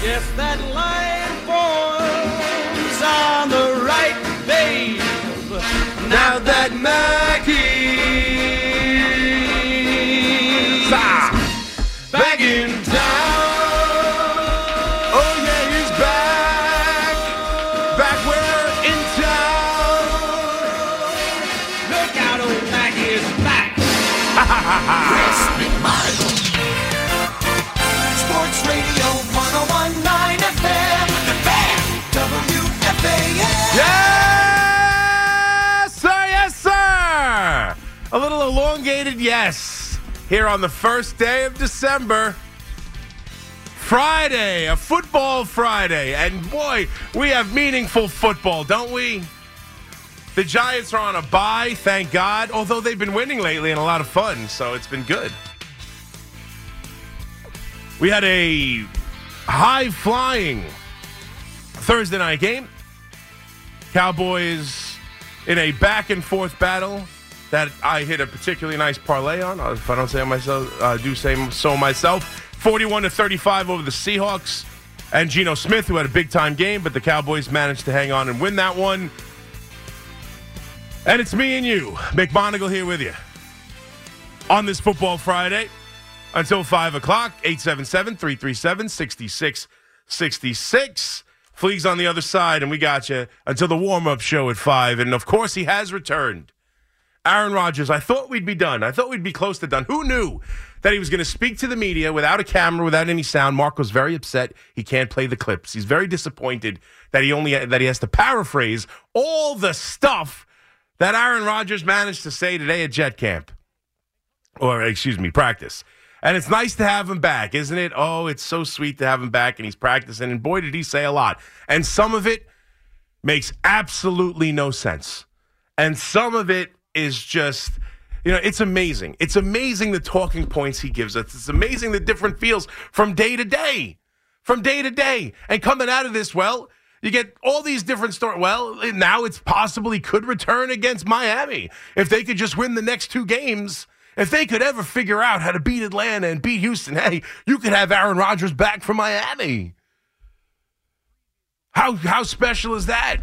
Yes, that line forms on the right, babe. Now that Mackey's yes here on the first day of December. Friday, a football Friday. And boy, we have meaningful football, don't we? The Giants are on a bye, thank God, although they've been winning lately and a lot of fun, so it's been good. We had a high flying Thursday night game. Cowboys in a back and forth battle that I hit a particularly nice parlay on. uh, If I don't say myself, I do say so myself. 41 to 35 over the Seahawks and Geno Smith, who had a big time game, but the Cowboys managed to hang on and win that one. And it's me and you, McMonigle, here with you on this Football Friday until 5 o'clock. 877 337 6666. Fleeg's on the other side, and we got you until the warm up show at 5. And of course, he has returned. Aaron Rodgers, I thought we'd be done. I thought we'd be close to done. Who knew that he was going to speak to the media without a camera, without any sound? Mark was very upset. He can't play the clips. He's very disappointed that he only that he has to paraphrase all the stuff that Aaron Rodgers managed to say today at Jet Camp, or excuse me, practice. And it's nice to have him back, isn't it? Oh, it's so sweet to have him back, and he's practicing. And boy, did he say a lot. And some of it makes absolutely no sense. And some of it is just, you know, it's amazing. It's amazing the talking points he gives us. It's amazing the different feels from day to day, from day to day. And coming out of this, well, you get all these different stories. Well, now it's possible he could return against Miami. If they could just win the next two games, if they could ever figure out how to beat Atlanta and beat Houston, hey, you could have Aaron Rodgers back from Miami. How, how special is that?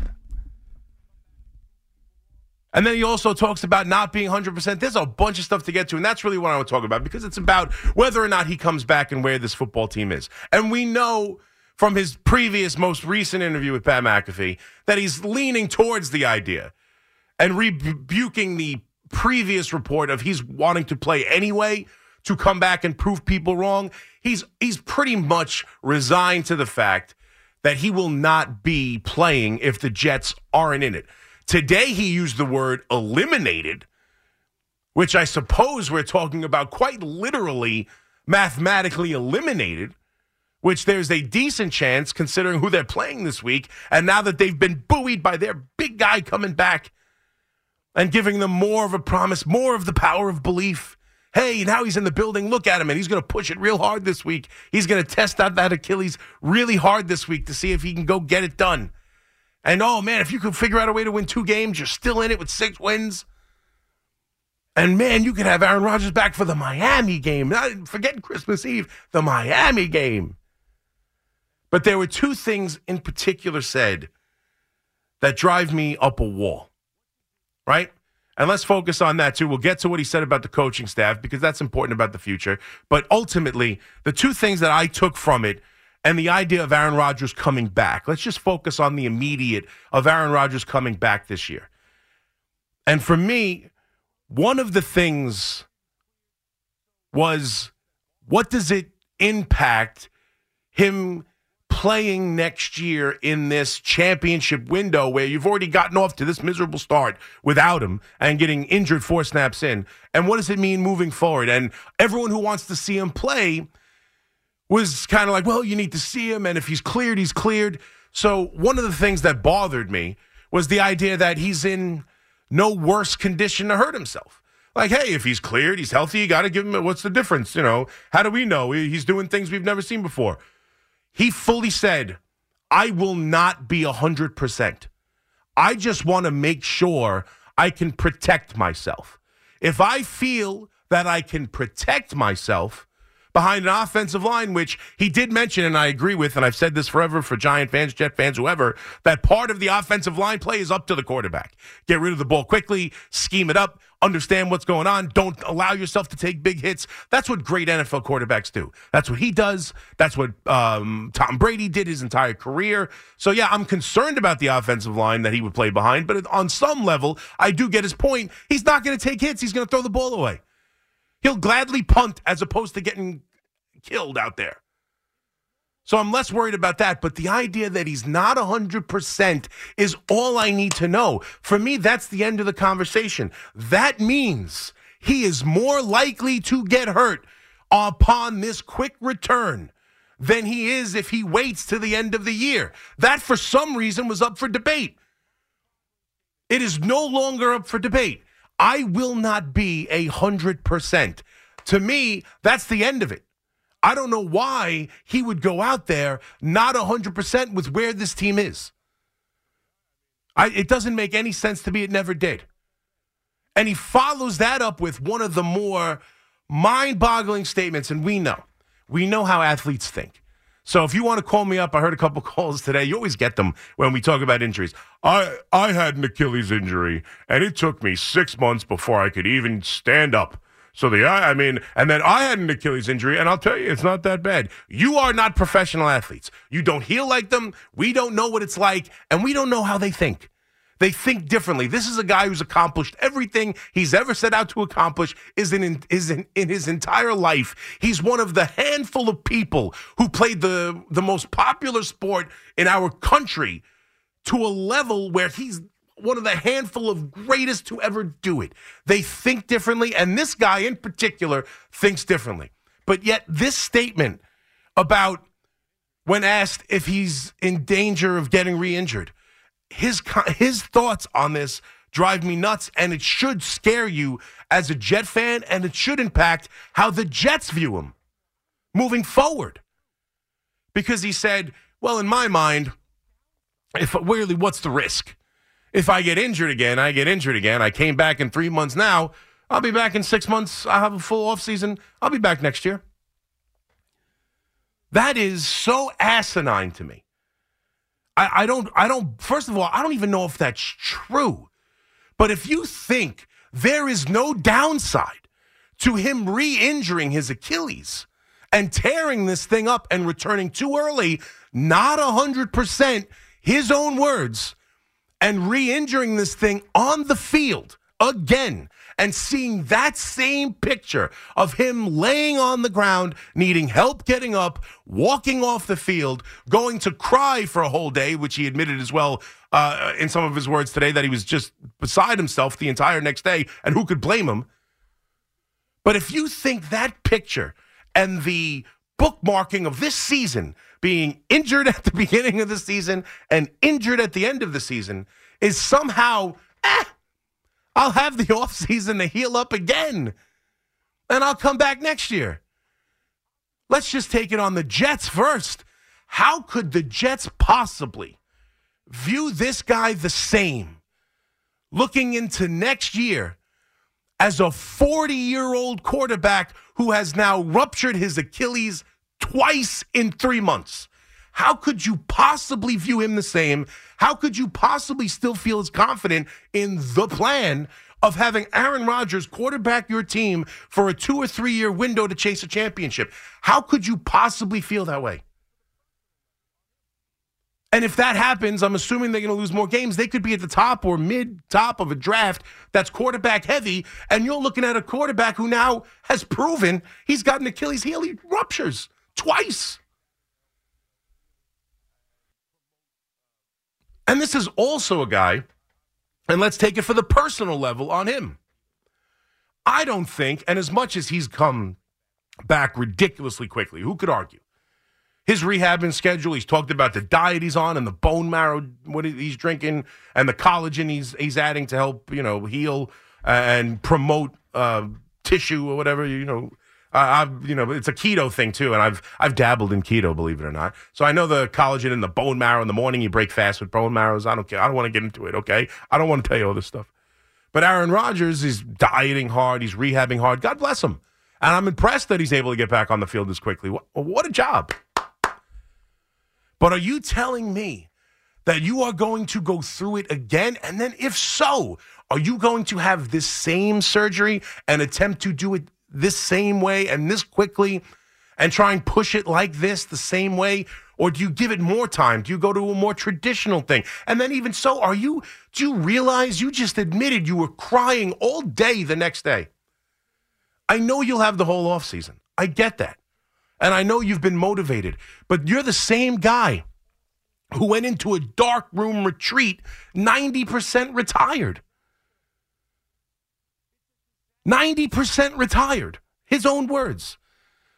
And then he also talks about not being 100%. There's a bunch of stuff to get to, and that's really what I want to talk about because it's about whether or not he comes back and where this football team is. And we know from his previous, most recent interview with Pat McAfee that he's leaning towards the idea and rebuking the previous report of he's wanting to play anyway to come back and prove people wrong. He's he's pretty much resigned to the fact that he will not be playing if the Jets aren't in it. Today he used the word eliminated, which I suppose we're talking about quite literally mathematically eliminated, which there's a decent chance considering who they're playing this week. And now that they've been buoyed by their big guy coming back and giving them more of a promise, more of the power of belief. Hey, now he's in the building. Look at him, and he's going to push it real hard this week. He's going to test out that Achilles really hard this week to see if he can go get it done. And oh man, if you could figure out a way to win two games, you're still in it with six wins. And man, you could have Aaron Rodgers back for the Miami game. Forget Christmas Eve, the Miami game. But there were two things in particular said that drive me up a wall, right? And let's focus on that too. We'll get to what he said about the coaching staff because that's important about the future. But ultimately, the two things that I took from it and the idea of Aaron Rodgers coming back. Let's just focus on the immediate of Aaron Rodgers coming back this year. And for me, one of the things was what does it impact him playing next year in this championship window where you've already gotten off to this miserable start without him and getting injured four snaps in? And what does it mean moving forward? And everyone who wants to see him play was kind of like, well, you need to see him, and if he's cleared, he's cleared. So one of the things that bothered me was the idea that he's in no worse condition to hurt himself. Like, hey, if he's cleared, he's healthy, you got to give him. What's the difference? You know, how do we know he's doing things we've never seen before? He fully said, "I will not be hundred percent. I just want to make sure I can protect myself. If I feel that I can protect myself." Behind an offensive line, which he did mention, and I agree with, and I've said this forever for Giant fans, Jet fans, whoever, that part of the offensive line play is up to the quarterback. Get rid of the ball quickly, scheme it up, understand what's going on. Don't allow yourself to take big hits. That's what great NFL quarterbacks do. That's what he does. That's what um, Tom Brady did his entire career. So, yeah, I'm concerned about the offensive line that he would play behind, but on some level, I do get his point. He's not going to take hits, he's going to throw the ball away. He'll gladly punt as opposed to getting killed out there. So I'm less worried about that. But the idea that he's not 100% is all I need to know. For me, that's the end of the conversation. That means he is more likely to get hurt upon this quick return than he is if he waits to the end of the year. That, for some reason, was up for debate. It is no longer up for debate. I will not be a 100%. To me, that's the end of it. I don't know why he would go out there not a 100% with where this team is. I, it doesn't make any sense to me. It never did. And he follows that up with one of the more mind boggling statements. And we know, we know how athletes think. So if you want to call me up, I heard a couple calls today. You always get them when we talk about injuries. I, I had an Achilles injury, and it took me six months before I could even stand up. So the I mean, and then I had an Achilles injury, and I'll tell you, it's not that bad. You are not professional athletes. You don't heal like them. We don't know what it's like, and we don't know how they think. They think differently. This is a guy who's accomplished everything he's ever set out to accomplish is in, is in, in his entire life. He's one of the handful of people who played the, the most popular sport in our country to a level where he's one of the handful of greatest to ever do it. They think differently, and this guy in particular thinks differently. But yet, this statement about when asked if he's in danger of getting re-injured, his his thoughts on this drive me nuts, and it should scare you as a Jet fan, and it should impact how the Jets view him moving forward. Because he said, "Well, in my mind, if really, what's the risk?" If I get injured again, I get injured again. I came back in three months now. I'll be back in six months. I'll have a full off season. I'll be back next year. That is so asinine to me. I, I don't, I don't, first of all, I don't even know if that's true. But if you think there is no downside to him re injuring his Achilles and tearing this thing up and returning too early, not 100%, his own words, and re injuring this thing on the field again and seeing that same picture of him laying on the ground, needing help getting up, walking off the field, going to cry for a whole day, which he admitted as well uh, in some of his words today that he was just beside himself the entire next day, and who could blame him? But if you think that picture and the bookmarking of this season being injured at the beginning of the season and injured at the end of the season is somehow, eh, I'll have the offseason to heal up again. And I'll come back next year. Let's just take it on the Jets first. How could the Jets possibly view this guy the same looking into next year as a 40 year old quarterback who has now ruptured his Achilles twice in three months. How could you possibly view him the same? How could you possibly still feel as confident in the plan of having Aaron Rodgers quarterback your team for a two or three year window to chase a championship? How could you possibly feel that way? And if that happens, I'm assuming they're going to lose more games. They could be at the top or mid top of a draft that's quarterback heavy. And you're looking at a quarterback who now has proven he's got an Achilles heel. He ruptures twice. And this is also a guy, and let's take it for the personal level on him. I don't think, and as much as he's come back ridiculously quickly, who could argue? His rehabbing schedule, he's talked about the diet he's on and the bone marrow what he's drinking and the collagen he's he's adding to help, you know, heal and promote uh, tissue or whatever, you know, I've you know it's a keto thing too, and I've I've dabbled in keto, believe it or not. So I know the collagen in the bone marrow in the morning. You break fast with bone marrows. I don't care. I don't want to get into it. Okay, I don't want to tell you all this stuff. But Aaron Rodgers is dieting hard. He's rehabbing hard. God bless him. And I'm impressed that he's able to get back on the field as quickly. What, what a job. But are you telling me that you are going to go through it again? And then, if so, are you going to have this same surgery and attempt to do it this same way and this quickly and try and push it like this the same way? Or do you give it more time? Do you go to a more traditional thing? And then, even so, are you, do you realize you just admitted you were crying all day the next day? I know you'll have the whole offseason. I get that. And I know you've been motivated, but you're the same guy who went into a dark room retreat 90% retired. 90% retired. His own words.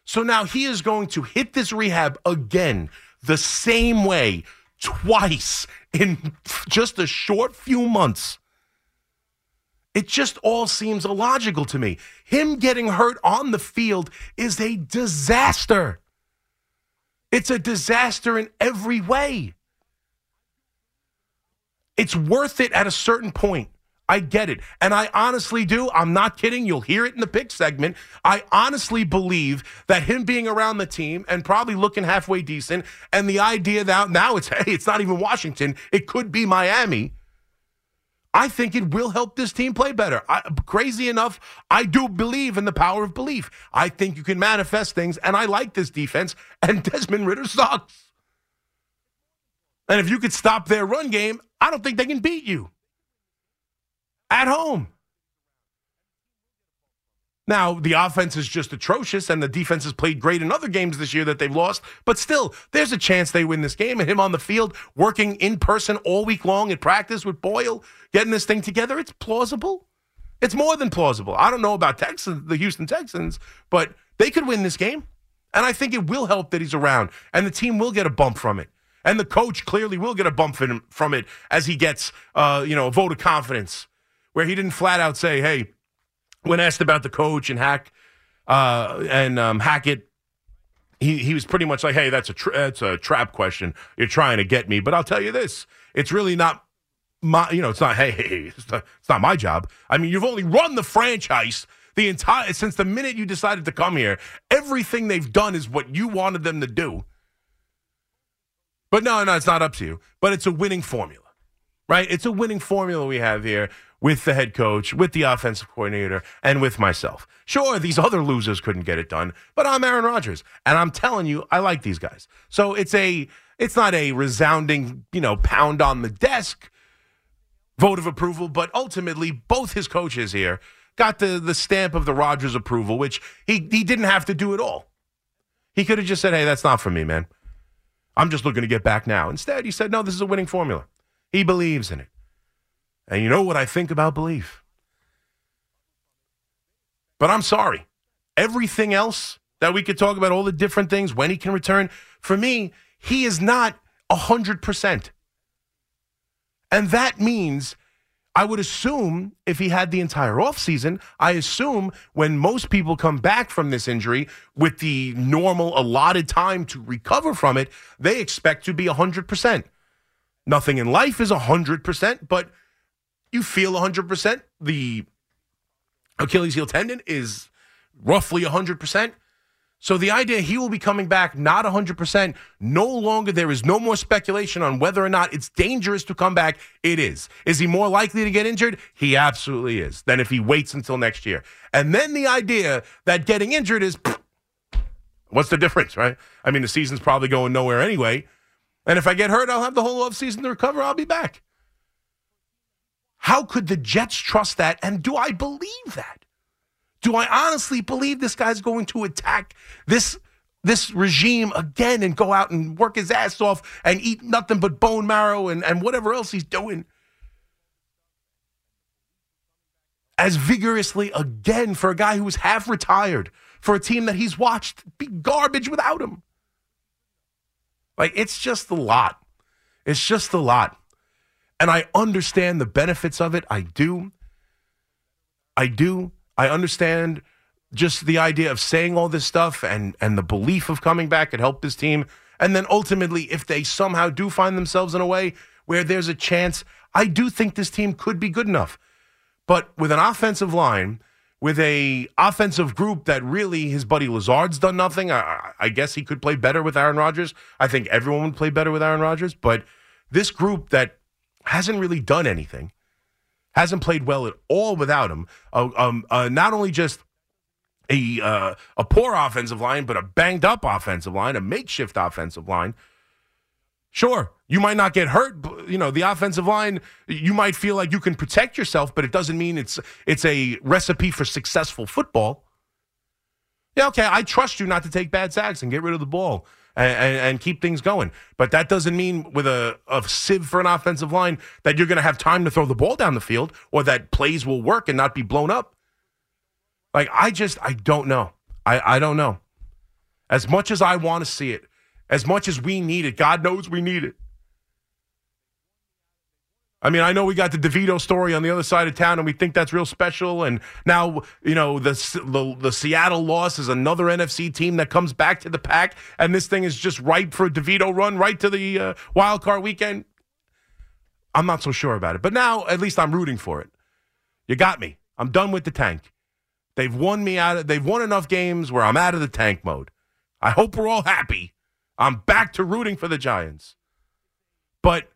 So now he is going to hit this rehab again the same way twice in just a short few months. It just all seems illogical to me. Him getting hurt on the field is a disaster. It's a disaster in every way. It's worth it at a certain point. I get it. And I honestly do. I'm not kidding. You'll hear it in the pick segment. I honestly believe that him being around the team and probably looking halfway decent, and the idea that now it's, hey, it's not even Washington, it could be Miami. I think it will help this team play better. I, crazy enough, I do believe in the power of belief. I think you can manifest things, and I like this defense, and Desmond Ridder sucks. And if you could stop their run game, I don't think they can beat you at home. Now, the offense is just atrocious, and the defense has played great in other games this year that they've lost. But still, there's a chance they win this game. And him on the field, working in person all week long at practice with Boyle, getting this thing together, it's plausible. It's more than plausible. I don't know about Texans, the Houston Texans, but they could win this game. And I think it will help that he's around, and the team will get a bump from it. And the coach clearly will get a bump from it as he gets, uh, you know, a vote of confidence where he didn't flat out say, hey, when asked about the coach and Hack uh, and um, Hackett, he, he was pretty much like, hey, that's a, tra- that's a trap question. You're trying to get me. But I'll tell you this it's really not my, you know, it's not, hey, hey it's, not, it's not my job. I mean, you've only run the franchise the entire, since the minute you decided to come here. Everything they've done is what you wanted them to do. But no, no, it's not up to you. But it's a winning formula, right? It's a winning formula we have here with the head coach, with the offensive coordinator, and with myself. Sure, these other losers couldn't get it done, but I'm Aaron Rodgers, and I'm telling you, I like these guys. So it's a, it's not a resounding, you know, pound on the desk vote of approval, but ultimately, both his coaches here got the the stamp of the Rodgers approval, which he he didn't have to do at all. He could have just said, "Hey, that's not for me, man." I'm just looking to get back now. Instead, he said, no, this is a winning formula. He believes in it. And you know what I think about belief. But I'm sorry. Everything else that we could talk about, all the different things, when he can return, for me, he is not 100%. And that means I would assume if he had the entire offseason, I assume when most people come back from this injury with the normal allotted time to recover from it, they expect to be 100%. Nothing in life is 100%, but you feel 100%. The Achilles heel tendon is roughly 100%. So the idea he will be coming back not 100%, no longer there is no more speculation on whether or not it's dangerous to come back. It is. Is he more likely to get injured? He absolutely is than if he waits until next year. And then the idea that getting injured is what's the difference, right? I mean, the season's probably going nowhere anyway. And if I get hurt, I'll have the whole offseason to recover. I'll be back. How could the Jets trust that? And do I believe that? Do I honestly believe this guy's going to attack this this regime again and go out and work his ass off and eat nothing but bone marrow and, and whatever else he's doing? As vigorously again for a guy who was half retired, for a team that he's watched be garbage without him. Like, it's just a lot. It's just a lot. And I understand the benefits of it. I do. I do. I understand just the idea of saying all this stuff and and the belief of coming back could help this team. And then ultimately, if they somehow do find themselves in a way where there's a chance, I do think this team could be good enough. But with an offensive line with a offensive group that really his buddy Lazard's done nothing. I, I guess he could play better with Aaron Rodgers. I think everyone would play better with Aaron Rodgers, but this group that hasn't really done anything, hasn't played well at all without him. Uh, um, uh, not only just a uh, a poor offensive line, but a banged up offensive line, a makeshift offensive line. Sure, you might not get hurt. You know, the offensive line, you might feel like you can protect yourself, but it doesn't mean it's it's a recipe for successful football. Yeah, okay, I trust you not to take bad sacks and get rid of the ball and, and, and keep things going. But that doesn't mean with a, a sieve for an offensive line that you're going to have time to throw the ball down the field or that plays will work and not be blown up. Like, I just, I don't know. I, I don't know. As much as I want to see it, as much as we need it, God knows we need it. I mean, I know we got the DeVito story on the other side of town, and we think that's real special. And now, you know, the the, the Seattle loss is another NFC team that comes back to the pack, and this thing is just ripe for a DeVito run right to the uh, wild card weekend. I'm not so sure about it, but now at least I'm rooting for it. You got me. I'm done with the tank. They've won me out. Of, they've won enough games where I'm out of the tank mode. I hope we're all happy. I'm back to rooting for the Giants. But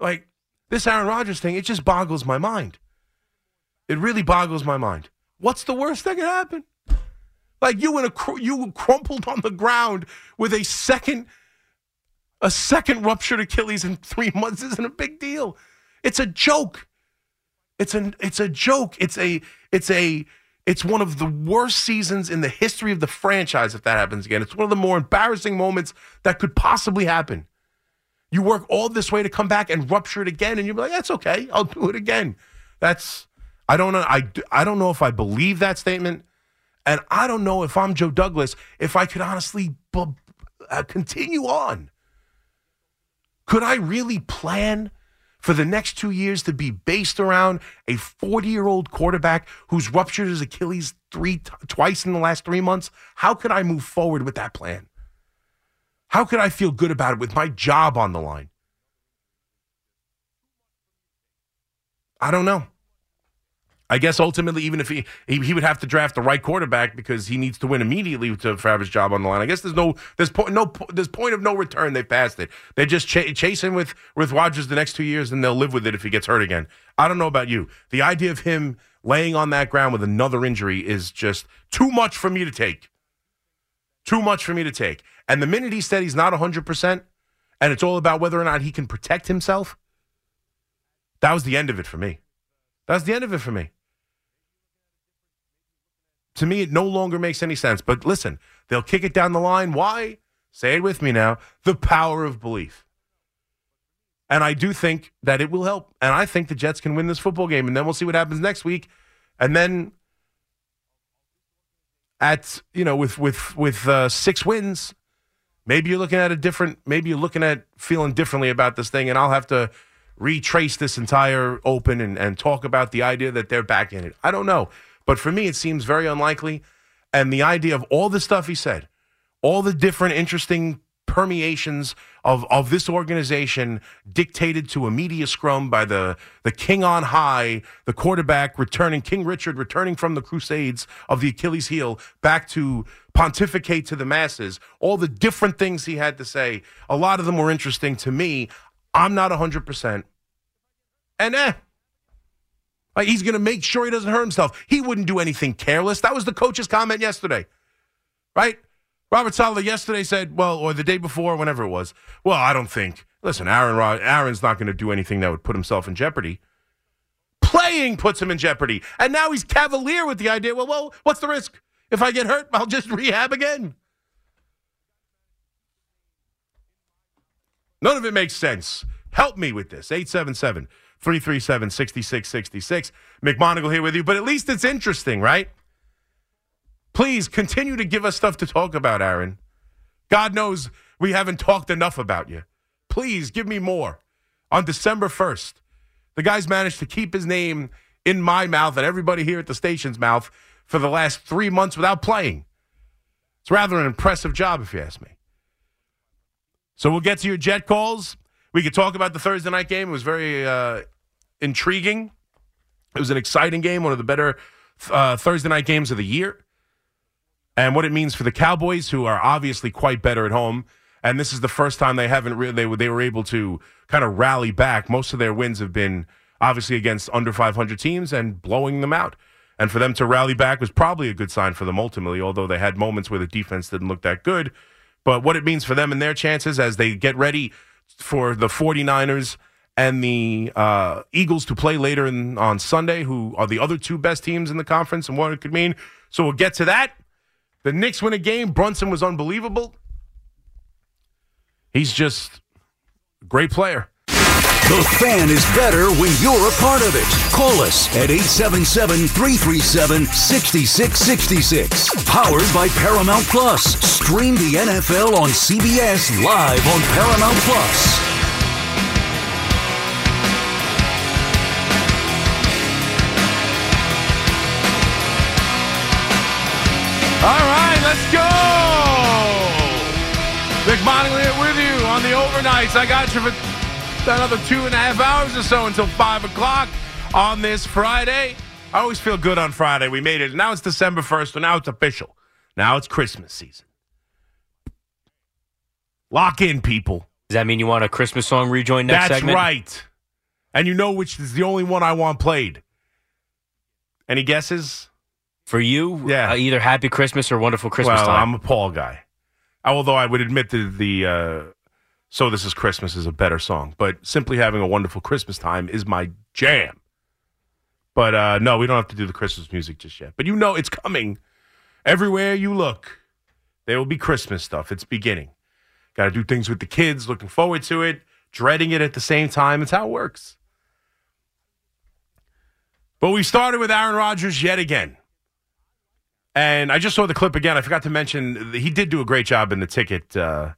like this Aaron Rodgers thing, it just boggles my mind. It really boggles my mind. What's the worst that could happen? Like you in a cr- you crumpled on the ground with a second a second ruptured Achilles in 3 months isn't a big deal. It's a joke. It's an it's a joke. It's a it's a it's one of the worst seasons in the history of the franchise if that happens again. It's one of the more embarrassing moments that could possibly happen. You work all this way to come back and rupture it again, and you're like, "That's okay. I'll do it again." That's I don't know. I I don't know if I believe that statement, and I don't know if I'm Joe Douglas if I could honestly bu- uh, continue on. Could I really plan for the next two years to be based around a 40 year old quarterback who's ruptured his Achilles three t- twice in the last three months? How could I move forward with that plan? How could I feel good about it with my job on the line? I don't know. I guess ultimately, even if he, he he would have to draft the right quarterback because he needs to win immediately to have his job on the line. I guess there's no there's point no there's point of no return. They passed it. They're just ch- chasing with with Rodgers the next two years, and they'll live with it if he gets hurt again. I don't know about you. The idea of him laying on that ground with another injury is just too much for me to take. Too much for me to take. And the minute he said he's not 100%, and it's all about whether or not he can protect himself, that was the end of it for me. That was the end of it for me. To me, it no longer makes any sense. But listen, they'll kick it down the line. Why? Say it with me now. The power of belief. And I do think that it will help. And I think the Jets can win this football game. And then we'll see what happens next week. And then at you know with with with uh, six wins, maybe you're looking at a different. Maybe you're looking at feeling differently about this thing. And I'll have to retrace this entire open and, and talk about the idea that they're back in it. I don't know. But for me, it seems very unlikely. And the idea of all the stuff he said, all the different interesting permeations of, of this organization dictated to a media scrum by the, the king on high, the quarterback returning, King Richard returning from the crusades of the Achilles heel back to pontificate to the masses, all the different things he had to say, a lot of them were interesting to me. I'm not 100%. And eh, he's going to make sure he doesn't hurt himself. He wouldn't do anything careless. That was the coach's comment yesterday, right? Robert Saleh yesterday said, well, or the day before, whenever it was. Well, I don't think. Listen, Aaron, Rod- Aaron's not going to do anything that would put himself in jeopardy. Playing puts him in jeopardy, and now he's cavalier with the idea. Well, well, what's the risk? If I get hurt, I'll just rehab again. None of it makes sense. Help me with this. 877 337 6666. McMonigle here with you, but at least it's interesting, right? Please continue to give us stuff to talk about, Aaron. God knows we haven't talked enough about you. Please give me more. On December 1st, the guy's managed to keep his name in my mouth and everybody here at the station's mouth for the last three months without playing. It's rather an impressive job, if you ask me. So we'll get to your jet calls. We could talk about the Thursday night game. It was very uh, intriguing. It was an exciting game, one of the better uh, Thursday night games of the year and what it means for the Cowboys, who are obviously quite better at home. And this is the first time they haven't really they, they were able to kind of rally back. Most of their wins have been obviously against under 500 teams and blowing them out. And for them to rally back was probably a good sign for them ultimately, although they had moments where the defense didn't look that good. But what it means for them and their chances as they get ready for the 49ers and the uh, Eagles to play later in, on Sunday, who are the other two best teams in the conference, and what it could mean. So we'll get to that. The Knicks win a game. Brunson was unbelievable. He's just a great player. The fan is better when you're a part of it. Call us at 877 337 6666. Powered by Paramount Plus. Stream the NFL on CBS live on Paramount Plus. All right, let's go. McMonigle with you on the overnights. I got you for another two and a half hours or so until five o'clock on this Friday. I always feel good on Friday. We made it. Now it's December 1st, and now it's official. Now it's Christmas season. Lock in, people. Does that mean you want a Christmas song rejoin next That's segment? right. And you know which is the only one I want played. Any guesses? For you, Yeah. uh, either Happy Christmas or Wonderful Christmas well, Time. I'm a Paul guy. Although I would admit that the uh, "So This Is Christmas" is a better song, but simply having a wonderful Christmas time is my jam. But uh, no, we don't have to do the Christmas music just yet. But you know it's coming. Everywhere you look, there will be Christmas stuff. It's beginning. Got to do things with the kids. Looking forward to it. Dreading it at the same time. It's how it works. But we started with Aaron Rodgers yet again. And I just saw the clip again. I forgot to mention he did do a great job in the ticket. Uh,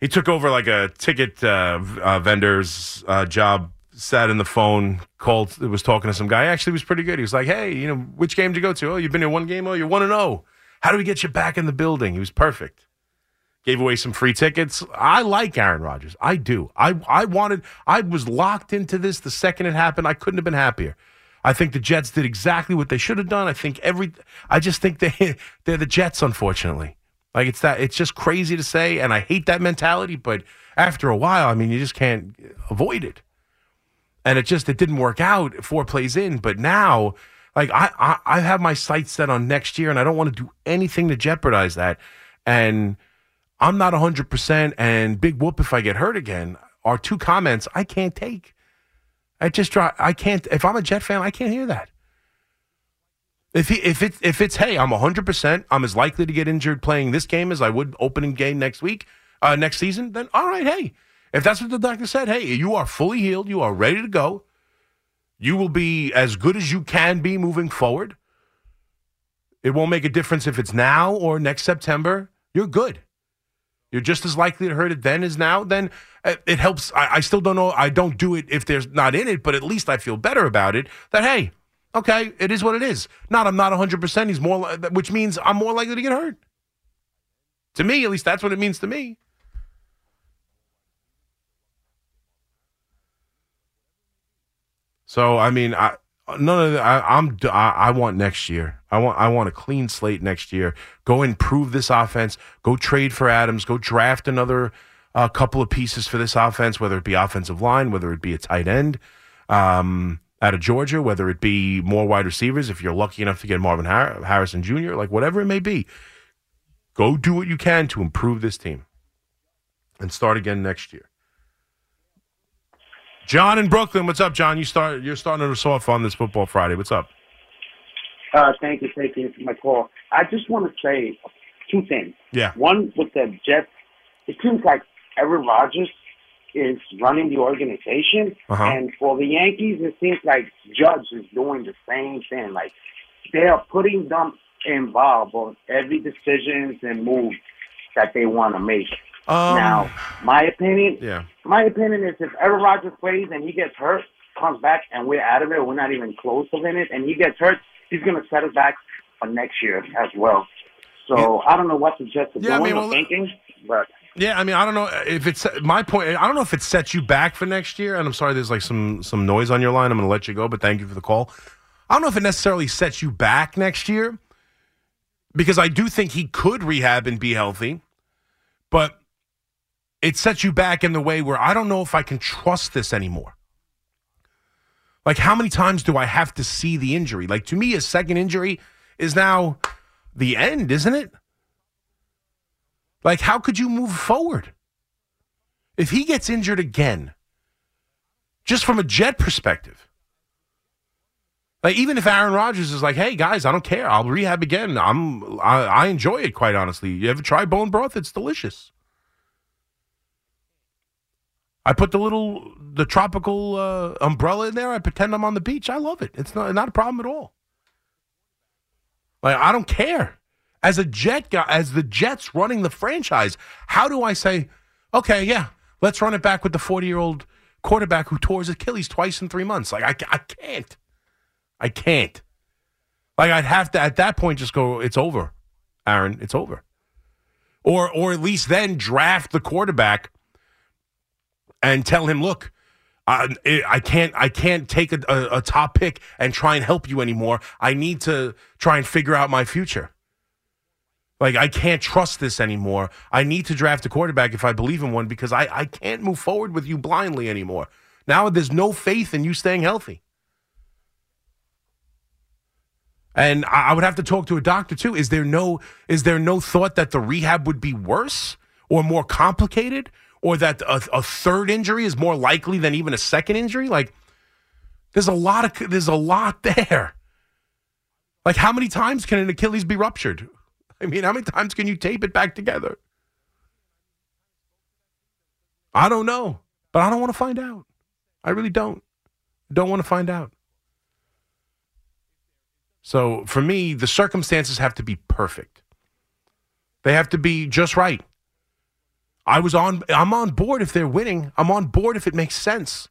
he took over like a ticket uh, uh, vendor's uh, job. Sat in the phone, called, was talking to some guy. Actually, was pretty good. He was like, "Hey, you know, which game did you go to? Oh, you've been here one game. Oh, you're one and zero. How do we get you back in the building?" He was perfect. Gave away some free tickets. I like Aaron Rodgers. I do. I I wanted. I was locked into this the second it happened. I couldn't have been happier. I think the Jets did exactly what they should have done. I think every. I just think they they're the Jets. Unfortunately, like it's that. It's just crazy to say, and I hate that mentality. But after a while, I mean, you just can't avoid it. And it just it didn't work out four plays in. But now, like I I, I have my sights set on next year, and I don't want to do anything to jeopardize that. And I'm not 100%, and big whoop if I get hurt again are two comments I can't take. I just try. I can't. If I'm a Jet fan, I can't hear that. If he, if it's if it's hey, I'm 100. percent I'm as likely to get injured playing this game as I would opening game next week, uh, next season. Then all right, hey, if that's what the doctor said, hey, you are fully healed, you are ready to go. You will be as good as you can be moving forward. It won't make a difference if it's now or next September. You're good. You're just as likely to hurt it then as now. Then uh, it helps. I, I still don't know. I don't do it if there's not in it, but at least I feel better about it. That hey, okay, it is what it is. Not I'm not 100. percent He's more, which means I'm more likely to get hurt. To me, at least that's what it means to me. So I mean, I none of the, I, I'm d- I, I want next year. I want I want a clean slate next year. Go improve this offense. Go trade for Adams. Go draft another uh, couple of pieces for this offense, whether it be offensive line, whether it be a tight end um, out of Georgia, whether it be more wide receivers. If you're lucky enough to get Marvin Har- Harrison Jr., like whatever it may be, go do what you can to improve this team and start again next year. John in Brooklyn, what's up, John? You start. You're starting us off on this football Friday. What's up? Uh, thank you, thank you for my call. I just want to say two things. Yeah. One with the Jets, it seems like Aaron Rodgers is running the organization, Uh-huh. and for the Yankees, it seems like Judge is doing the same thing. Like they are putting them involved on every decisions and move that they want to make. Um, now, my opinion, Yeah. my opinion is if Aaron Rodgers plays and he gets hurt, comes back and we're out of it, we're not even close to in it, and he gets hurt, he's going to set us back for next year as well. So I don't know what the Jets are Yeah, I doing mean, or well, thinking, but Yeah, I mean, I don't know uh, if it's uh, my point. I don't know if it sets you back for next year. And I'm sorry, there's like some some noise on your line. I'm going to let you go, but thank you for the call. I don't know if it necessarily sets you back next year because I do think he could rehab and be healthy, but it sets you back in the way where I don't know if I can trust this anymore. Like, how many times do I have to see the injury? Like, to me, a second injury is now the end, isn't it? Like, how could you move forward? If he gets injured again, just from a jet perspective, like even if Aaron Rodgers is like, "Hey guys, I don't care. I'll rehab again. I'm I, I enjoy it quite honestly. You ever try bone broth? It's delicious. I put the little the tropical uh, umbrella in there. I pretend I'm on the beach. I love it. It's not not a problem at all. Like I don't care. As a Jet guy, as the Jets running the franchise, how do I say, okay, yeah, let's run it back with the 40 year old quarterback who tore his Achilles twice in three months? Like I, I can't. I can't. Like I'd have to at that point just go, it's over, Aaron, it's over. Or or at least then draft the quarterback and tell him, look, I, I can't I can't take a, a, a top pick and try and help you anymore. I need to try and figure out my future. Like I can't trust this anymore. I need to draft a quarterback if I believe in one because I, I can't move forward with you blindly anymore. Now there's no faith in you staying healthy. And I I would have to talk to a doctor too. Is there no is there no thought that the rehab would be worse or more complicated, or that a, a third injury is more likely than even a second injury? Like, there's a lot of there's a lot there. Like, how many times can an Achilles be ruptured? I mean, how many times can you tape it back together? I don't know, but I don't want to find out. I really don't. Don't want to find out. So for me, the circumstances have to be perfect. They have to be just right. I was on I'm on board if they're winning. I'm on board if it makes sense.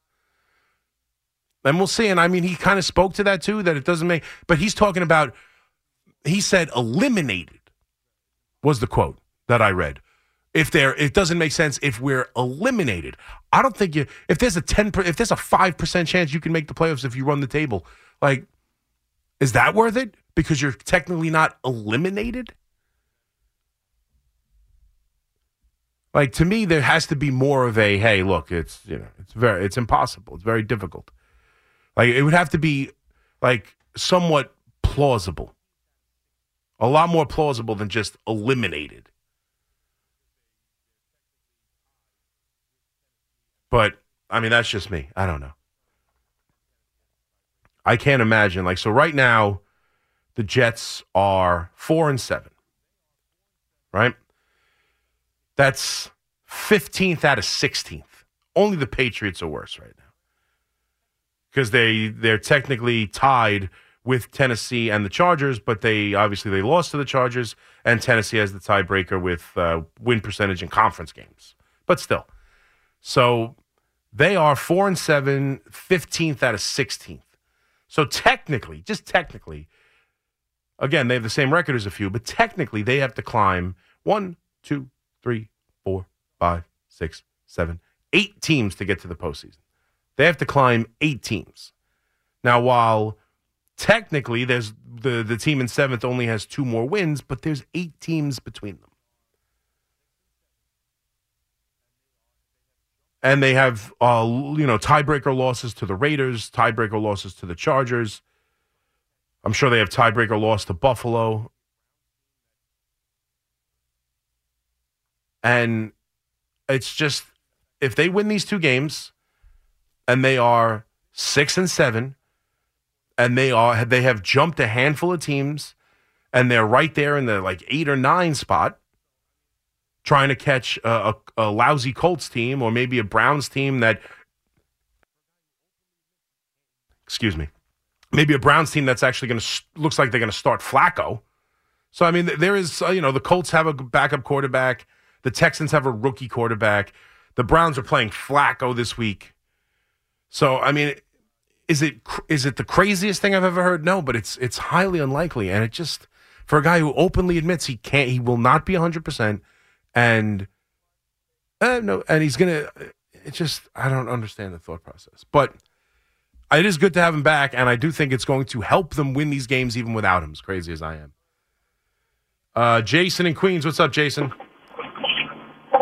And we'll see. And I mean, he kind of spoke to that too, that it doesn't make but he's talking about he said eliminated was the quote that I read. If there it doesn't make sense if we're eliminated. I don't think you if there's a 10 if there's a 5% chance you can make the playoffs if you run the table. Like is that worth it? Because you're technically not eliminated? Like to me, there has to be more of a hey, look, it's you know, it's very it's impossible. It's very difficult. Like it would have to be like somewhat plausible. A lot more plausible than just eliminated. But I mean, that's just me. I don't know. I can't imagine. Like, so right now, the Jets are four and seven, right? That's 15th out of 16th. Only the Patriots are worse right now because they they're technically tied with Tennessee and the Chargers, but they obviously they lost to the Chargers, and Tennessee has the tiebreaker with uh, win percentage in conference games. But still, so they are four and seven, 15th out of 16th. So technically, just technically, again, they have the same record as a few, but technically they have to climb one, two, three, four, five, six, seven, eight teams to get to the postseason. They have to climb eight teams. Now, while technically there's the, the team in seventh only has two more wins, but there's eight teams between them. and they have uh, you know tiebreaker losses to the Raiders, tiebreaker losses to the Chargers. I'm sure they have tiebreaker loss to Buffalo. And it's just if they win these two games and they are 6 and 7 and they are they have jumped a handful of teams and they're right there in the like 8 or 9 spot trying to catch a, a, a lousy Colts team or maybe a Browns team that, excuse me, maybe a Browns team that's actually going to looks like they're going to start Flacco. So I mean, there is uh, you know the Colts have a backup quarterback, the Texans have a rookie quarterback, the Browns are playing Flacco this week. So I mean, is it is it the craziest thing I've ever heard? No, but it's it's highly unlikely, and it just for a guy who openly admits he can't, he will not be hundred percent and uh, no, and he's gonna. It's just I don't understand the thought process, but it is good to have him back, and I do think it's going to help them win these games even without him. As crazy as I am. Uh, Jason in Queens, what's up, Jason?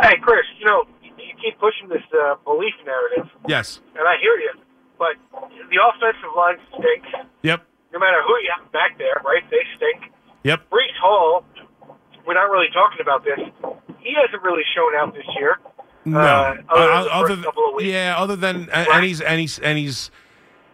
Hey, Chris, you know, you keep pushing this uh, belief narrative, Yes. and I hear you, but the offensive line stinks. Yep. No matter who you have back there, right? They stink. Yep. Breece Hall, we're not really talking about this. He hasn't really shown out this year. No. Uh, other than the other of weeks. yeah, other than and, and he's and he's and he's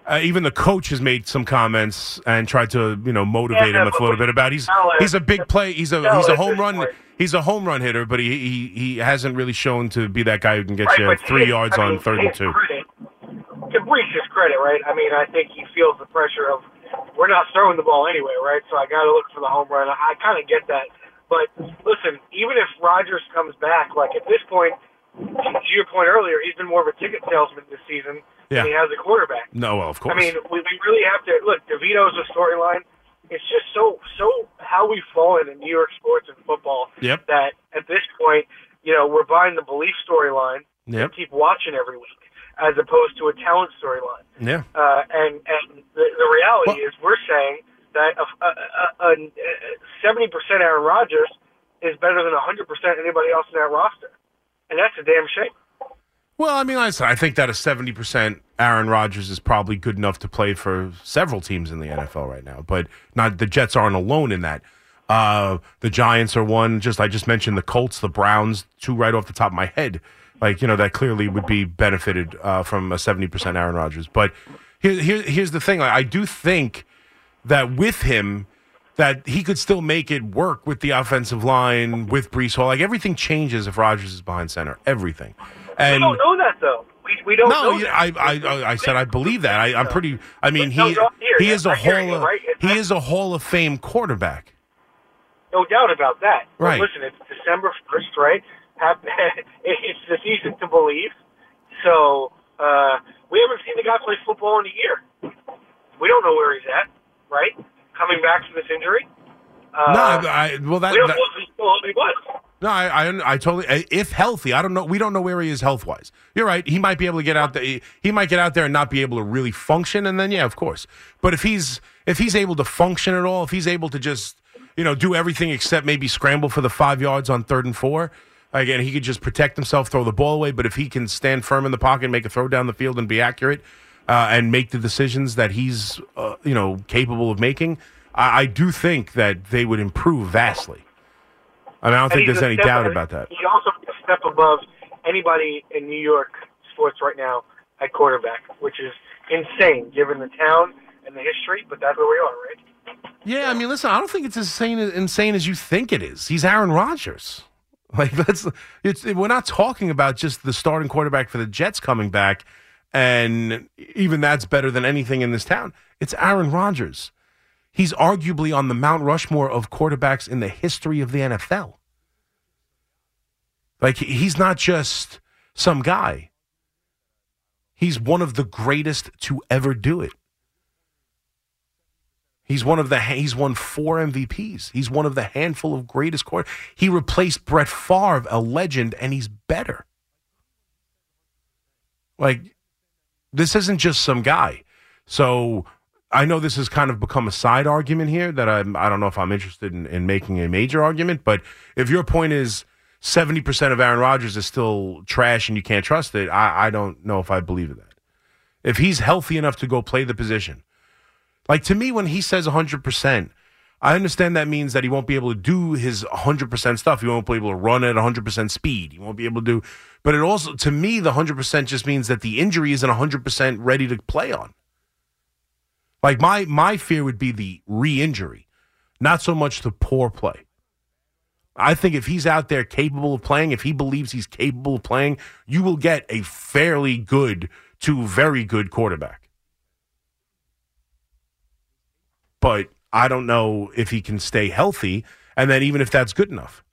uh, even the coach has made some comments and tried to you know motivate Yeah, him a little bit about he's he's a big play he's a he's a home run he's a home run hitter but he he, he hasn't really shown to be that guy who can get Right, you three yards I on third and two. Credit, to Brees' credit, right? I mean, I think he feels the pressure of we're not throwing the ball anyway, right? So I got to look for the home run. I, I kind of get that, but listen, even if Rodgers comes back, like at this point, to your point earlier, he's been more of a ticket salesman this season Yeah. than he has a quarterback. No, well, of course. I mean, we, we really have to look. DeVito's a storyline. It's just so so how we've fallen in New York sports and football. Yep. That at this point, you know, we're buying the belief storyline Yep. and keep watching every week, as opposed to a talent storyline. yeah. Uh, and and the, the reality Well- is, we're saying that a seventy percent Aaron Rodgers is better than hundred percent anybody else in that roster, and that's a damn shame. Well, I mean, I I think that a seventy percent Aaron Rodgers is probably good enough to play for several teams in the NFL right now, but not the Jets aren't alone in that. Uh, the Giants are one. Just I just mentioned the Colts, the Browns, two right off the top of my head. Like you know that clearly would be benefited uh, from a seventy percent Aaron Rodgers. But here, here, here's the thing: I do think that with him, that he could still make it work with the offensive line with Breece Hall. Like everything changes if Rodgers is behind center. Everything. We And don't know that though. We, we don't no, know that. I, I, I said I believe that. I, I'm pretty. I mean, he he is a hall of he is a Hall of Fame quarterback. No doubt about that. But Right. listen, it's December first, right? Hap- It's the season to believe. So uh, we haven't seen the guy play football in a year. We don't know where he's at, right? Coming back from this injury. Uh, no, I, well that, we don't that know if he's still who he was. no, I, I I totally if healthy. I don't know. We don't know where he is health wise. You're right. He might be able to get out there. He, he might get out there and not be able to really function, and then yeah, of course. But if he's if he's able to function at all, if he's able to just you know do everything except maybe scramble for the five yards on third and four. Again, he could just protect himself, throw the ball away. But if he can stand firm in the pocket, make a throw down the field, and be accurate, uh, and make the decisions that he's uh, you know capable of making, I, I do think that they would improve vastly. I mean, I don't And think there's any doubt about that. He also a step above anybody in New York sports right now at quarterback, which is insane given the town and the history. But that's where we are, right? Yeah, I mean, listen, I don't think it's as insane, insane as you think it is. He's Aaron Rodgers. Like that's it's we're not talking about just the starting quarterback for the Jets coming back, and even that's better than anything in this town. It's Aaron Rodgers. He's arguably on the Mount Rushmore of quarterbacks in the history of the NFL. Like he's not just some guy. He's one of the greatest to ever do it. He's one of the he's won four MVPs. He's one of the handful of greatest quarter. He replaced Brett Favre, a legend, and he's better. Like this isn't just some guy. So I know this has kind of become a side argument here that I'm I don't know if I'm interested in, in making a major argument, but if your point is 70% of Aaron Rodgers is still trash and you can't trust it, I, I don't know if I believe that. If he's healthy enough to go play the position, like to me, when he says 100%, I understand that means that he won't be able to do his 100% stuff. He won't be able to run at 100% speed. He won't be able to do, but it also, to me, the 100% just means that the injury isn't 100% ready to play on. Like my, my fear would be the re injury, not so much the poor play. I think if he's out there capable of playing, if he believes he's capable of playing, you will get a fairly good to very good quarterback. But I don't know if he can stay healthy, and then even if that's good enough.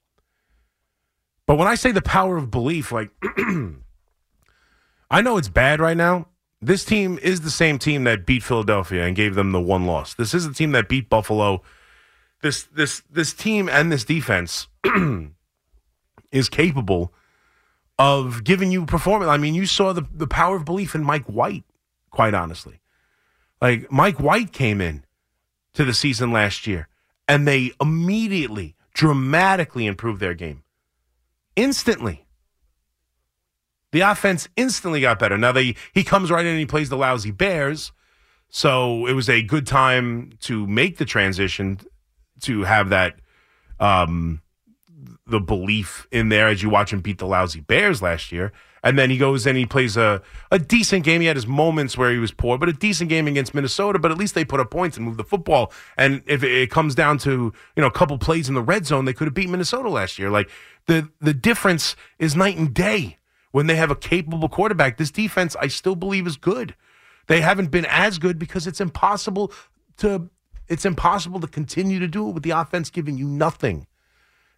But when I say the power of belief, like I know it's bad right now. This team is the same team that beat Philadelphia and gave them the one loss. This is the team that beat Buffalo. This this this team and this defense is capable of giving you performance. I mean, you saw the the power of belief in Mike White, quite honestly. Like Mike White came in to the season last year and they immediately, dramatically improved their game. Instantly. The offense instantly got better. Now they he comes right in and he plays the lousy Bears. So it was a good time to make the transition to have that um the belief in there as you watch him beat the lousy Bears last year. And then he goes and he plays a, a decent game. He had his moments where he was poor, but a decent game against Minnesota. But at least they put up points and moved the football. And if it comes down to you know a couple plays in the red zone, they could have beat Minnesota last year. Like the the difference is night and day when they have a capable quarterback. This defense, I still believe, is good. They haven't been as good because it's impossible to it's impossible to continue to do it with the offense giving you nothing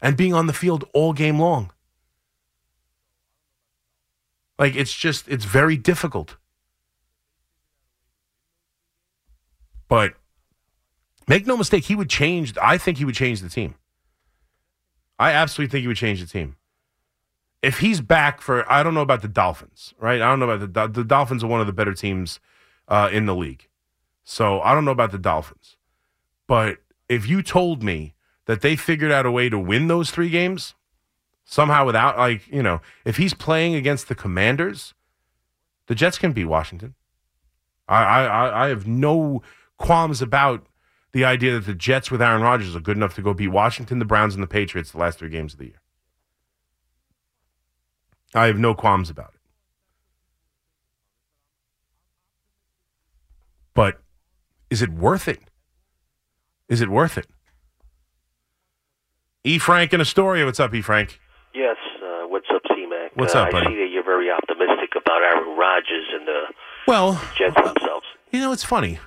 and being on the field all game long. Like it's just it's very difficult. But make no mistake, he would change. I think he would change the team. I absolutely think he would change the team. If he's back for, I don't know about the Dolphins, right? I don't know about the the Dolphins are one of the better teams uh, in the league, so I don't know about the Dolphins. But if you told me that they figured out a way to win those three games somehow without, like, you know, if he's playing against the Commanders, the Jets can beat Washington. I, I, I have no qualms about the idea that the Jets with Aaron Rodgers are good enough to go beat Washington, the Browns, and the Patriots the last three games of the year. I have no qualms about it. But is it worth it? Is it worth it? E. Frank in Astoria. What's up, E. Frank? Uh, what's uh, up, buddy? I see that you're very optimistic about Aaron Rodgers and the Well, Jets themselves. You know, it's funny.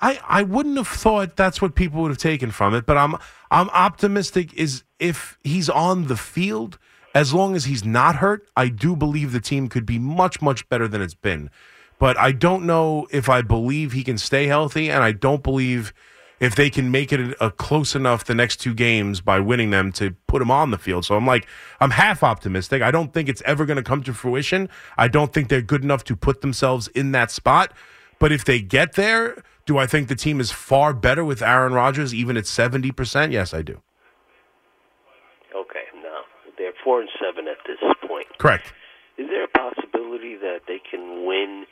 I, I wouldn't have thought that's what people would have taken from it, but I'm I'm optimistic is if he's on the field, as long as he's not hurt, I do believe the team could be much, much better than it's been. But I don't know if I believe he can stay healthy, and I don't believe if they can make it a, a close enough the next two games by winning them to put him on the field. So I'm like, I'm half optimistic. I don't think it's ever going to come to fruition. I don't think they're good enough to put themselves in that spot. But if they get there, do I think the team is far better with Aaron Rodgers, even at 70%? Yes, I do. Okay, now they're four and seven at this point. Correct. Is there a possibility that they can win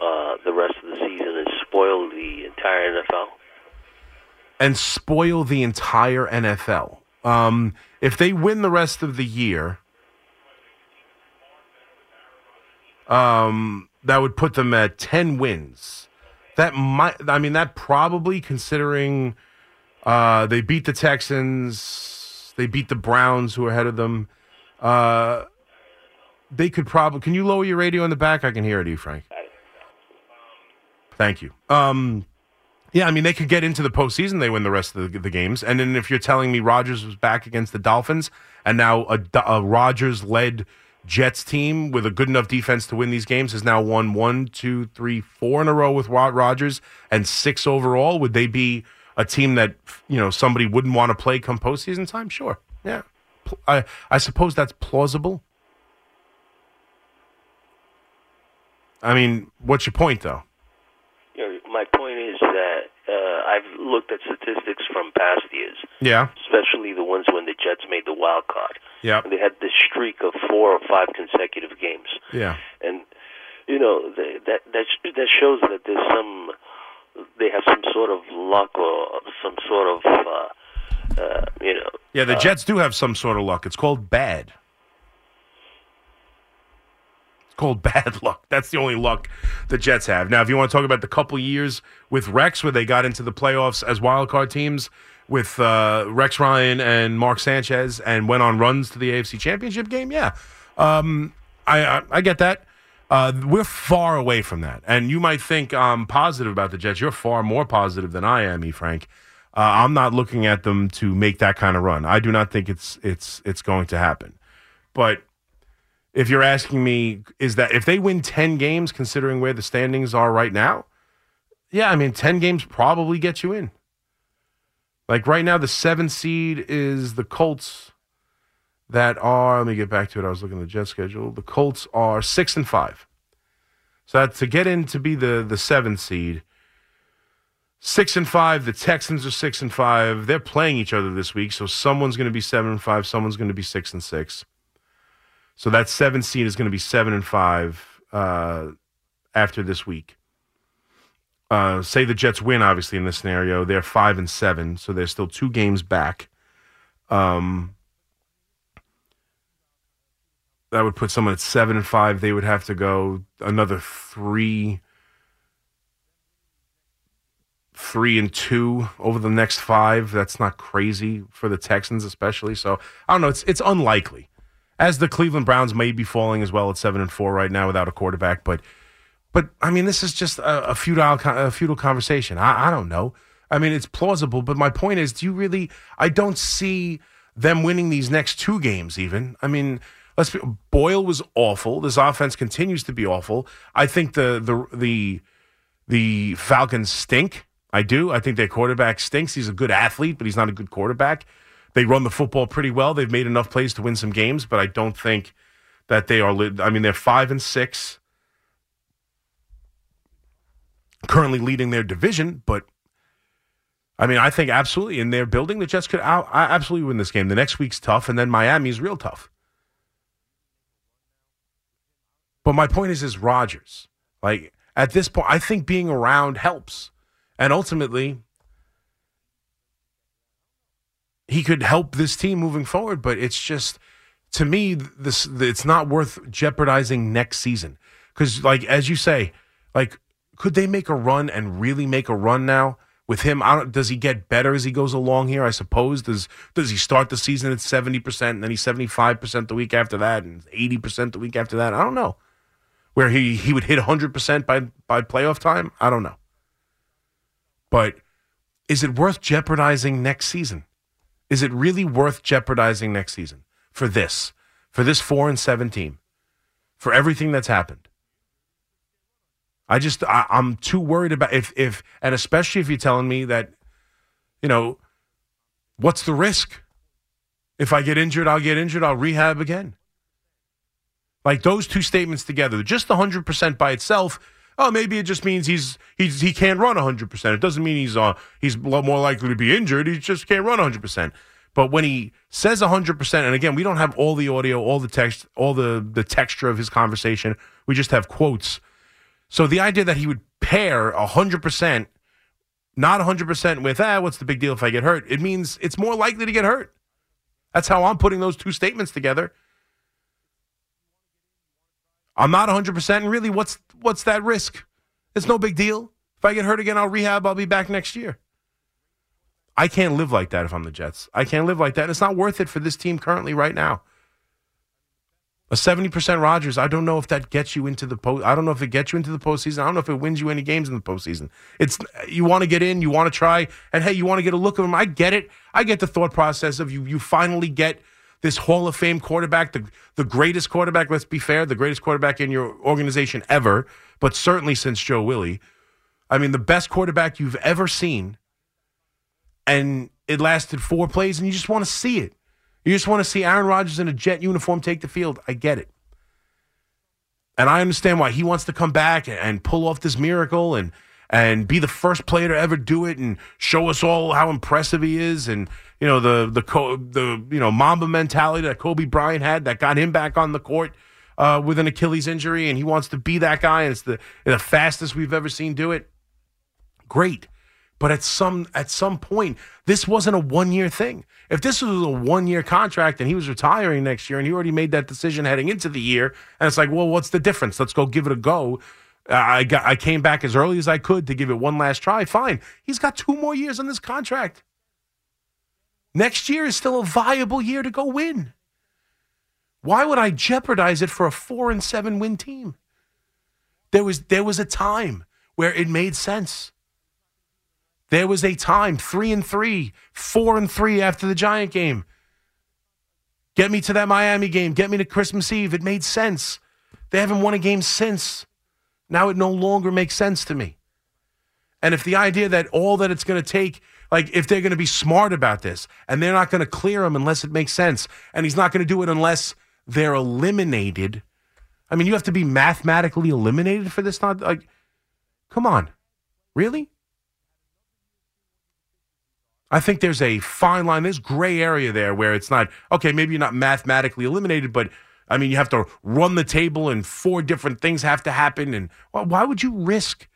uh, the rest of the season and spoil the entire NFL? And spoil the entire NFL. Um, if they win the rest of the year, um, that would put them at 10 wins. That might, I mean, that probably considering uh, they beat the Texans, they beat the Browns, who are ahead of them. Uh, they could probably, can you lower your radio in the back? I can hear it, E. Frank. Thank you. Um, yeah, I mean, they could get into the postseason. They win the rest of the, the games. And then if you're telling me Rodgers was back against the Dolphins and now a, a Rodgers led Jets team with a good enough defense to win these games has now won one, two, three, four in a row with Rod Rodgers and six overall, would they be a team that, you know, somebody wouldn't want to play come postseason time? Sure. Yeah. I, I suppose that's plausible. I mean, what's your point, though? You know, my point is that uh, I've looked at statistics from past years, Yeah. especially the ones when the Jets made the wild card. Yeah. And they had this streak of four or five consecutive games. Yeah. and you know they, that that that shows that there's some they have some sort of luck or some sort of uh, uh, you know Yeah, the uh, Jets do have some sort of luck. It's called bad. It's called bad luck. That's the only luck the Jets have. Now, if you want to talk about the couple years with Rex where they got into the playoffs as wild card teams with uh, Rex Ryan and Mark Sanchez and went on runs to the AFC Championship game, yeah, um, I, I I get that. Uh, we're far away from that, and you might think I'm positive about the Jets. You're far more positive than I am, E. Frank. Uh, I'm not looking at them to make that kind of run. I do not think it's it's it's going to happen. But if you're asking me, is that if they win ten games, considering where the standings are right now, yeah, I mean ten games probably get you in. Like right now, the seven seed is the Colts. That are let me get back to it. I was looking at the Jet schedule. The Colts are six and five. So to get in to be the the seventh seed, Six and five. The Texans are six and five. They're playing each other this week, so someone's going to be seven and five. Someone's going to be six and six. So that seven seed is going to be seven and five uh, after this week. Uh, say the Jets win, obviously in this scenario, they're five and seven, so they're still two games back. Um, that would put someone at seven and five. They would have to go another three, three and two over the next five. That's not crazy for the Texans, especially. So I don't know. It's it's unlikely, as the Cleveland Browns may be falling as well at seven and four right now without a quarterback. But but I mean, this is just a, a futile a futile conversation. I, I don't know. I mean, it's plausible, but my point is, do you really? I don't see them winning these next two games. Even I mean, let's be, Boyle was awful. This offense continues to be awful. I think the the the the Falcons stink. I do. I think their quarterback stinks. He's a good athlete, but he's not a good quarterback. They run the football pretty well. They've made enough plays to win some games, but I don't think that they are. I mean, they're five and six, currently leading their division. But I mean, I think absolutely in their building, the Jets could absolutely win this game. The next week's tough, and then Miami's real tough. But my point is, is Rodgers. Like at this point, I think being around helps, and ultimately, he could help this team moving forward. But it's just to me, this it's not worth jeopardizing next season because, like as you say, like could they make a run and really make a run now? With him, I don't, does he get better as he goes along here? I suppose. Does does he start the season at seventy percent and then he's seventy five percent the week after that and eighty percent the week after that? I don't know where he he would hit 100% by by playoff time i don't know but is it worth jeopardizing next season is it really worth jeopardizing next season for this for this 4 and 7 team for everything that's happened i just I, i'm too worried about if if and especially if you're telling me that you know what's the risk if i get injured i'll get injured i'll rehab again like those two statements together, just hundred percent by itself. Oh, maybe it just means he's he's he can't run hundred percent. It doesn't mean he's uh he's more likely to be injured. He just can't run hundred percent. But when he says hundred percent, and again, we don't have all the audio, all the text, all the the texture of his conversation. We just have quotes. So the idea that he would pair hundred percent, not hundred percent with ah, what's the big deal if I get hurt? It means it's more likely to get hurt. That's how I'm putting those two statements together. I'm not 100%. And really, what's what's that risk? It's no big deal. If I get hurt again, I'll rehab. I'll be back next year. I can't live like that if I'm the Jets. I can't live like that. And it's not worth it for this team currently right now. A 70% Rodgers, I don't know if that gets you into the post. I don't know if it gets you into the postseason. I don't know if it wins you any games in the postseason. It's you want to get in, you want to try, and hey, you want to get a look of him. I get it. I get the thought process of you. You finally get this Hall of Fame quarterback, the the greatest quarterback. Let's be fair, the greatest quarterback in your organization ever, but certainly since Joe Willie. I mean, the best quarterback you've ever seen, and it lasted four plays, and you just want to see it. You just want to see Aaron Rodgers in a jet uniform take the field. I get it. And I understand why he wants to come back and, pull off this miracle and and be the first player to ever do it and show us all how impressive he is and you know the the the you know Mamba mentality that Kobe Bryant had that got him back on the court uh, with an Achilles injury and he wants to be that guy and it's the the fastest we've ever seen do it. Great. But at some at some point, this wasn't a one year thing. If this was a one year contract and he was retiring next year and he already made that decision heading into the year, and it's like, well, what's the difference? Let's go give it a go. I got I came back as early as I could to give it one last try. Fine. He's got two more years on this contract. Next year is still a viable year to go win. Why would I jeopardize it for a four and seven win team? There was there was a time where it made sense. There was a time, three and three, four and three after the Giant game. Get me to that Miami game. Get me to Christmas Eve. It made sense. They haven't won a game since. Now it no longer makes sense to me. And if the idea that all that it's going to take, like if they're going to be smart about this and they're not going to clear him unless it makes sense, and he's not going to do it unless they're eliminated. I mean, you have to be mathematically eliminated for this. Not like, come on, really? I think there's a fine line. There's gray area there where it's not okay. Maybe you're not mathematically eliminated, but I mean, you have to run the table, and four different things have to happen. And why would you risk?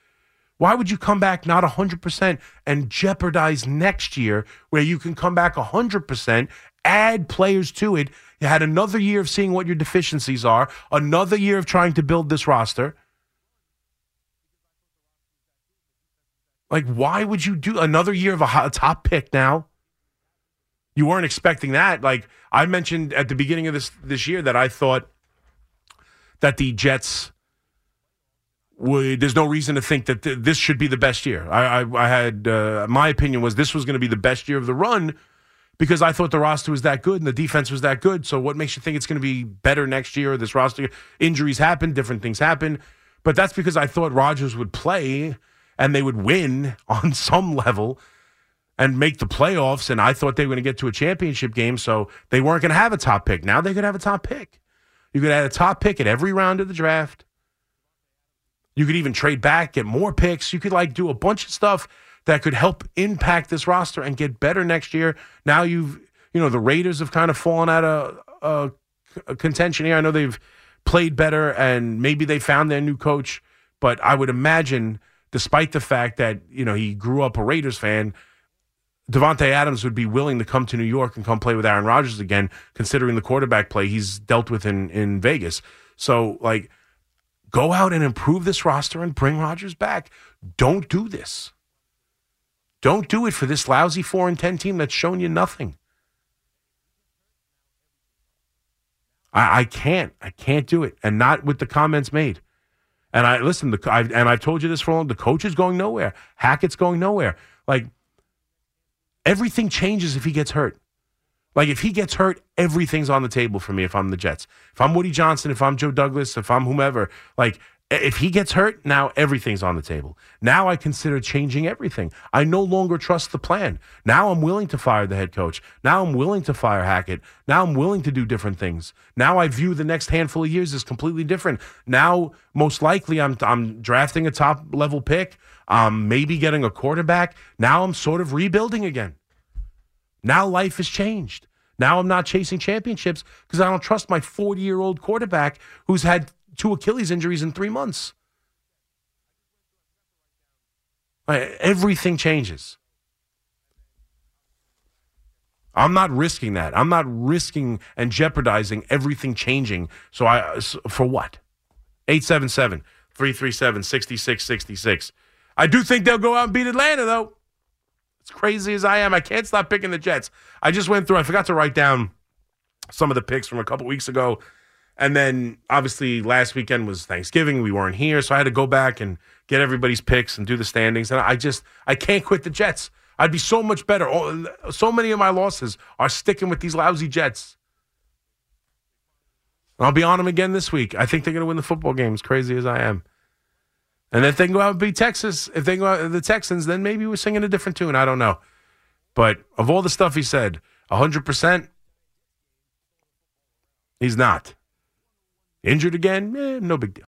Why would you come back not 100% and jeopardize next year where you can come back 100%, add players to it? You had another year of seeing what your deficiencies are, another year of trying to build this roster. Like, why would you do another year of a top pick now? You weren't expecting that. Like I mentioned at the beginning of this this year that I thought that the Jets would. There's no reason to think that th- this should be the best year. I I, I had uh, my opinion was this was going to be the best year of the run because I thought the roster was that good and the defense was that good. So what makes you think it's going to be better next year? This roster injuries happen, different things happen, but that's because I thought Rodgers would play and they would win on some level and make the playoffs. And I thought they were going to get to a championship game, so they weren't going to have a top pick. Now they could have a top pick. You could add a top pick at every round of the draft. You could even trade back, get more picks. You could like do a bunch of stuff that could help impact this roster and get better next year. Now you've, you know, the Raiders have kind of fallen out of uh, contention here. I know they've played better and maybe they found their new coach, but I would imagine, despite the fact that you know he grew up a Raiders fan, Davante Adams would be willing to come to New York and come play with Aaron Rodgers again, considering the quarterback play he's dealt with in, in Vegas. So, like, go out and improve this roster and bring Rodgers back. Don't do this. Don't do it for this lousy 4 and 10 team that's shown you nothing. I, I can't. I can't do it. And not with the comments made. And I listen, the, I've, and I've told you this for long The coach is going nowhere. Hackett's going nowhere. Like, everything changes if he gets hurt. Like if he gets hurt, everything's on the table for me if I'm the Jets. If I'm Woody Johnson, if I'm Joe Douglas, if I'm whomever, like if he gets hurt, now everything's on the table. Now I consider changing everything. I no longer trust the plan. Now I'm willing to fire the head coach. Now I'm willing to fire Hackett. Now I'm willing to do different things. Now I view the next handful of years as completely different. Now, most likely, I'm I'm drafting a top level pick. Um, maybe getting a quarterback. Now I'm sort of rebuilding again. Now life has changed. Now I'm not chasing championships because I don't trust my 40 year old quarterback who's had two Achilles injuries in three months. Everything changes. I'm not risking that. I'm not risking and jeopardizing everything changing. So I for what? 877 337 6666. I do think they'll go out and beat Atlanta though. As crazy as I am, I can't stop picking the Jets. I just went through, I forgot to write down some of the picks from a couple weeks ago. And then obviously last weekend was Thanksgiving. We weren't here. So I had to go back and get everybody's picks and do the standings. And I just, I can't quit the Jets. I'd be so much better. So many of my losses are sticking with these lousy Jets. I'll be on them again this week. I think they're going to win the football game, as crazy as I am. And if they go out and beat Texas, if they go out the Texans, then maybe we're singing a different tune. I don't know. But of all the stuff he said, 100%, he's not. Injured again? Eh, no big deal.